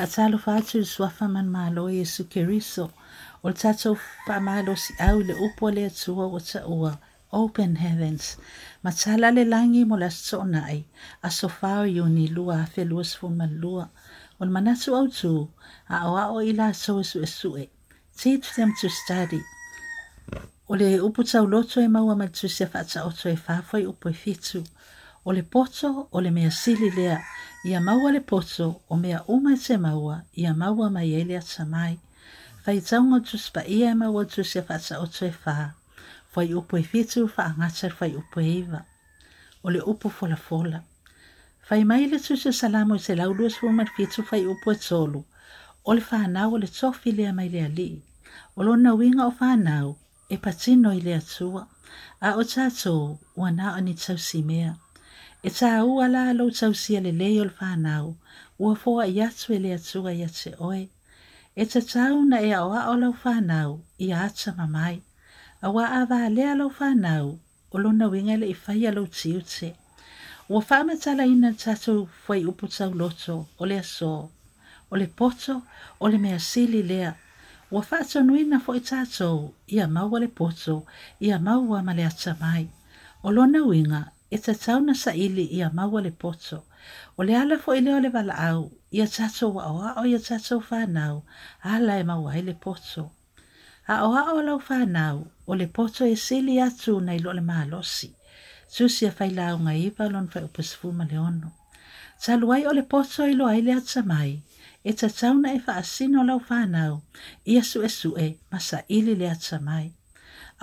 Faatalofa atu i le suafa manamālo e Iesu Keriso. O le tatou faamalosiau i le upu o le atua ua taʻua. Open Heavens. ma tala le lagi mo las tsonai. Asofao yuni lua feluas fuman lua. On manatu au tu. A o a o ila so esu esue. Teach them to study. O le upu tauloto e maua matusia fata faataoto e fafoi upu e fitu. o le poto o le mea sili lea ia maua le poto o mea uma se maua ia maua mai ele a samai. Fai taunga tus pa ia e maua tus e fata o tue faa. Fai upo e fitu fa angata fai upo e iwa. O le upo fola fola. Fai mai le tus e salamo i se laulu e suma fitu fai upo e tolu. O le faa nau o le tofi lea mai lea li. O lo na winga o faa nau e patino i lea tua. A o tato ua na o ni tau si mea. mea. e sa ua la lo tau sia le leo le whanau, ua fua i atu e le atua i atu oe. E ta tau na ea oa o lau whanau i ata mamai, a wa a wā lea lau whanau o lo na winga le i whai alau tiute. Ua whamatala ina tatu fwai upu tau loto o le aso, o le poto, o le mea sili lea. Ua whaato nui na fwai tatu i a maua le poto, i a maua ma le ata mai. O lo na winga e sa tau na sa ili i a maua le poso. O le ala fo ile o le wala au, i a tato wa o o i a tato whanau, ala e maua i le poso. A o a o lau whanau, o le poso e sili atu na ilo le maalosi. Susi a whaila au ngai iwa lon fai upasifu ma le ono. Sa luai o le poso ilo a ile atsa mai, e ta tau na e wha asino lau whanau, i a su e su e, masa ili le atsa mai.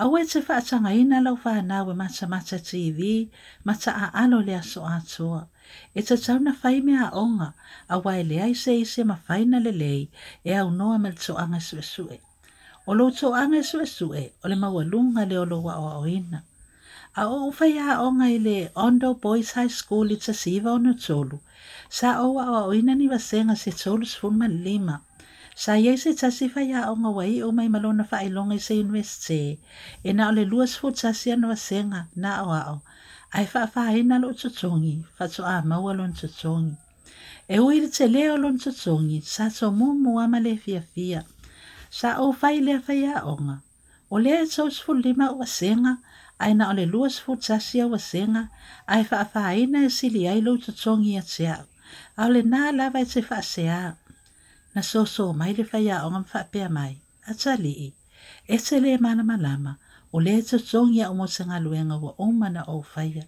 Awe te whaatanga ina lau whana we mata mata TV, mata a alo lea so atua. E te tau na whai mea onga, a wai lea i se ise ma whai na lelei, e au noa mel to anga sue sue. O lo to anga sue sue, o le maua lunga le olo wa o ina. A o uwhai a onga i le Ondo Boys High School i te siva o no tolu, sa o wa o ina ni wasenga se tolu sfuma lima. Sa iese tasi fai a o ngā wai o mai malona whailonga i se universite, e na o le luas fu tasi anwa senga na o ao, ai whaafahina lo tutongi, whato a maua lon tutongi. E ui le te leo lon tutongi, sa to mumu ama le fia fia, sa o fai lea fai a onga. O lea taus fu lima ua senga, ai na o le luas fu tasi awa senga, ai whaafahina e sili ai lo tutongi a te au. Au le nā lava e te whaasea au. na soso mai le faiaʻoga ma faapea mai atalii ese lē malamalama o lē totogi aʻu mo tagaluega ua oma na ou faia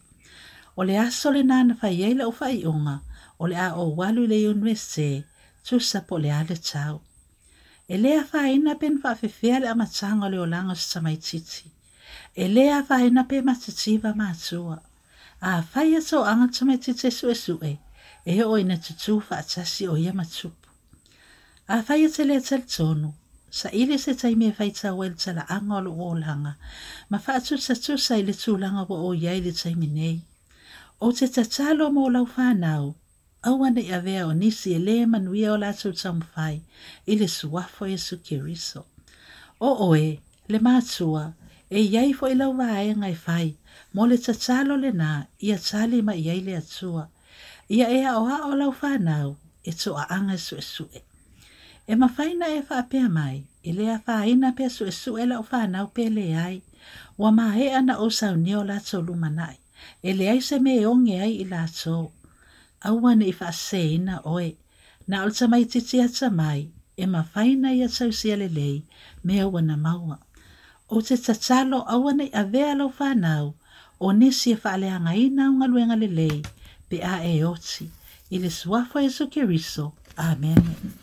o le aso lenā na faia i le ʻou faaiʻoga o le a oualu i le iuniversite tusa po o le a le tau e lē afāina pe na faafefea le amataga o le olaga o se tamaitiiti e lē afāina pe matativa matua afaia toaga tamaitiiti e suʻesuʻe e oo ina tutū faatasi o ia matupu afaiatseleetsaltonu e sa ili se taimi faitauailetsala aga o loo olaga ma faatutsatusa i le tulaga ua o iai le taimi nei ou te tatalo mo lau fanau aua nei avea o nisi e lē manuia o latou tamafai i e le suafo iesu keriso o oe le matua e iai foʻi lau vaega e fai mo le tatalo lenā ia tali ma i ai le atua ia e aʻoaʻo lau fanau e toʻaaga e suʻesuʻe e mawhaina e whaapea mai, e lea whaaina pe su e su e lau whanau pe le ai, wa mahe ana o sau nio la tō lumanai, e le ai se me e onge ai i la tō. Auan i whaaseina oe, na alta mai titi ata mai, e mawhaina i atau si ale lei, me auana maua. O te tatalo auan i avea lau whanau, o nisi e whaaleanga i nau ngaluenga le lei, pe a e oti, i le suafo e su keriso. Amen. Amen.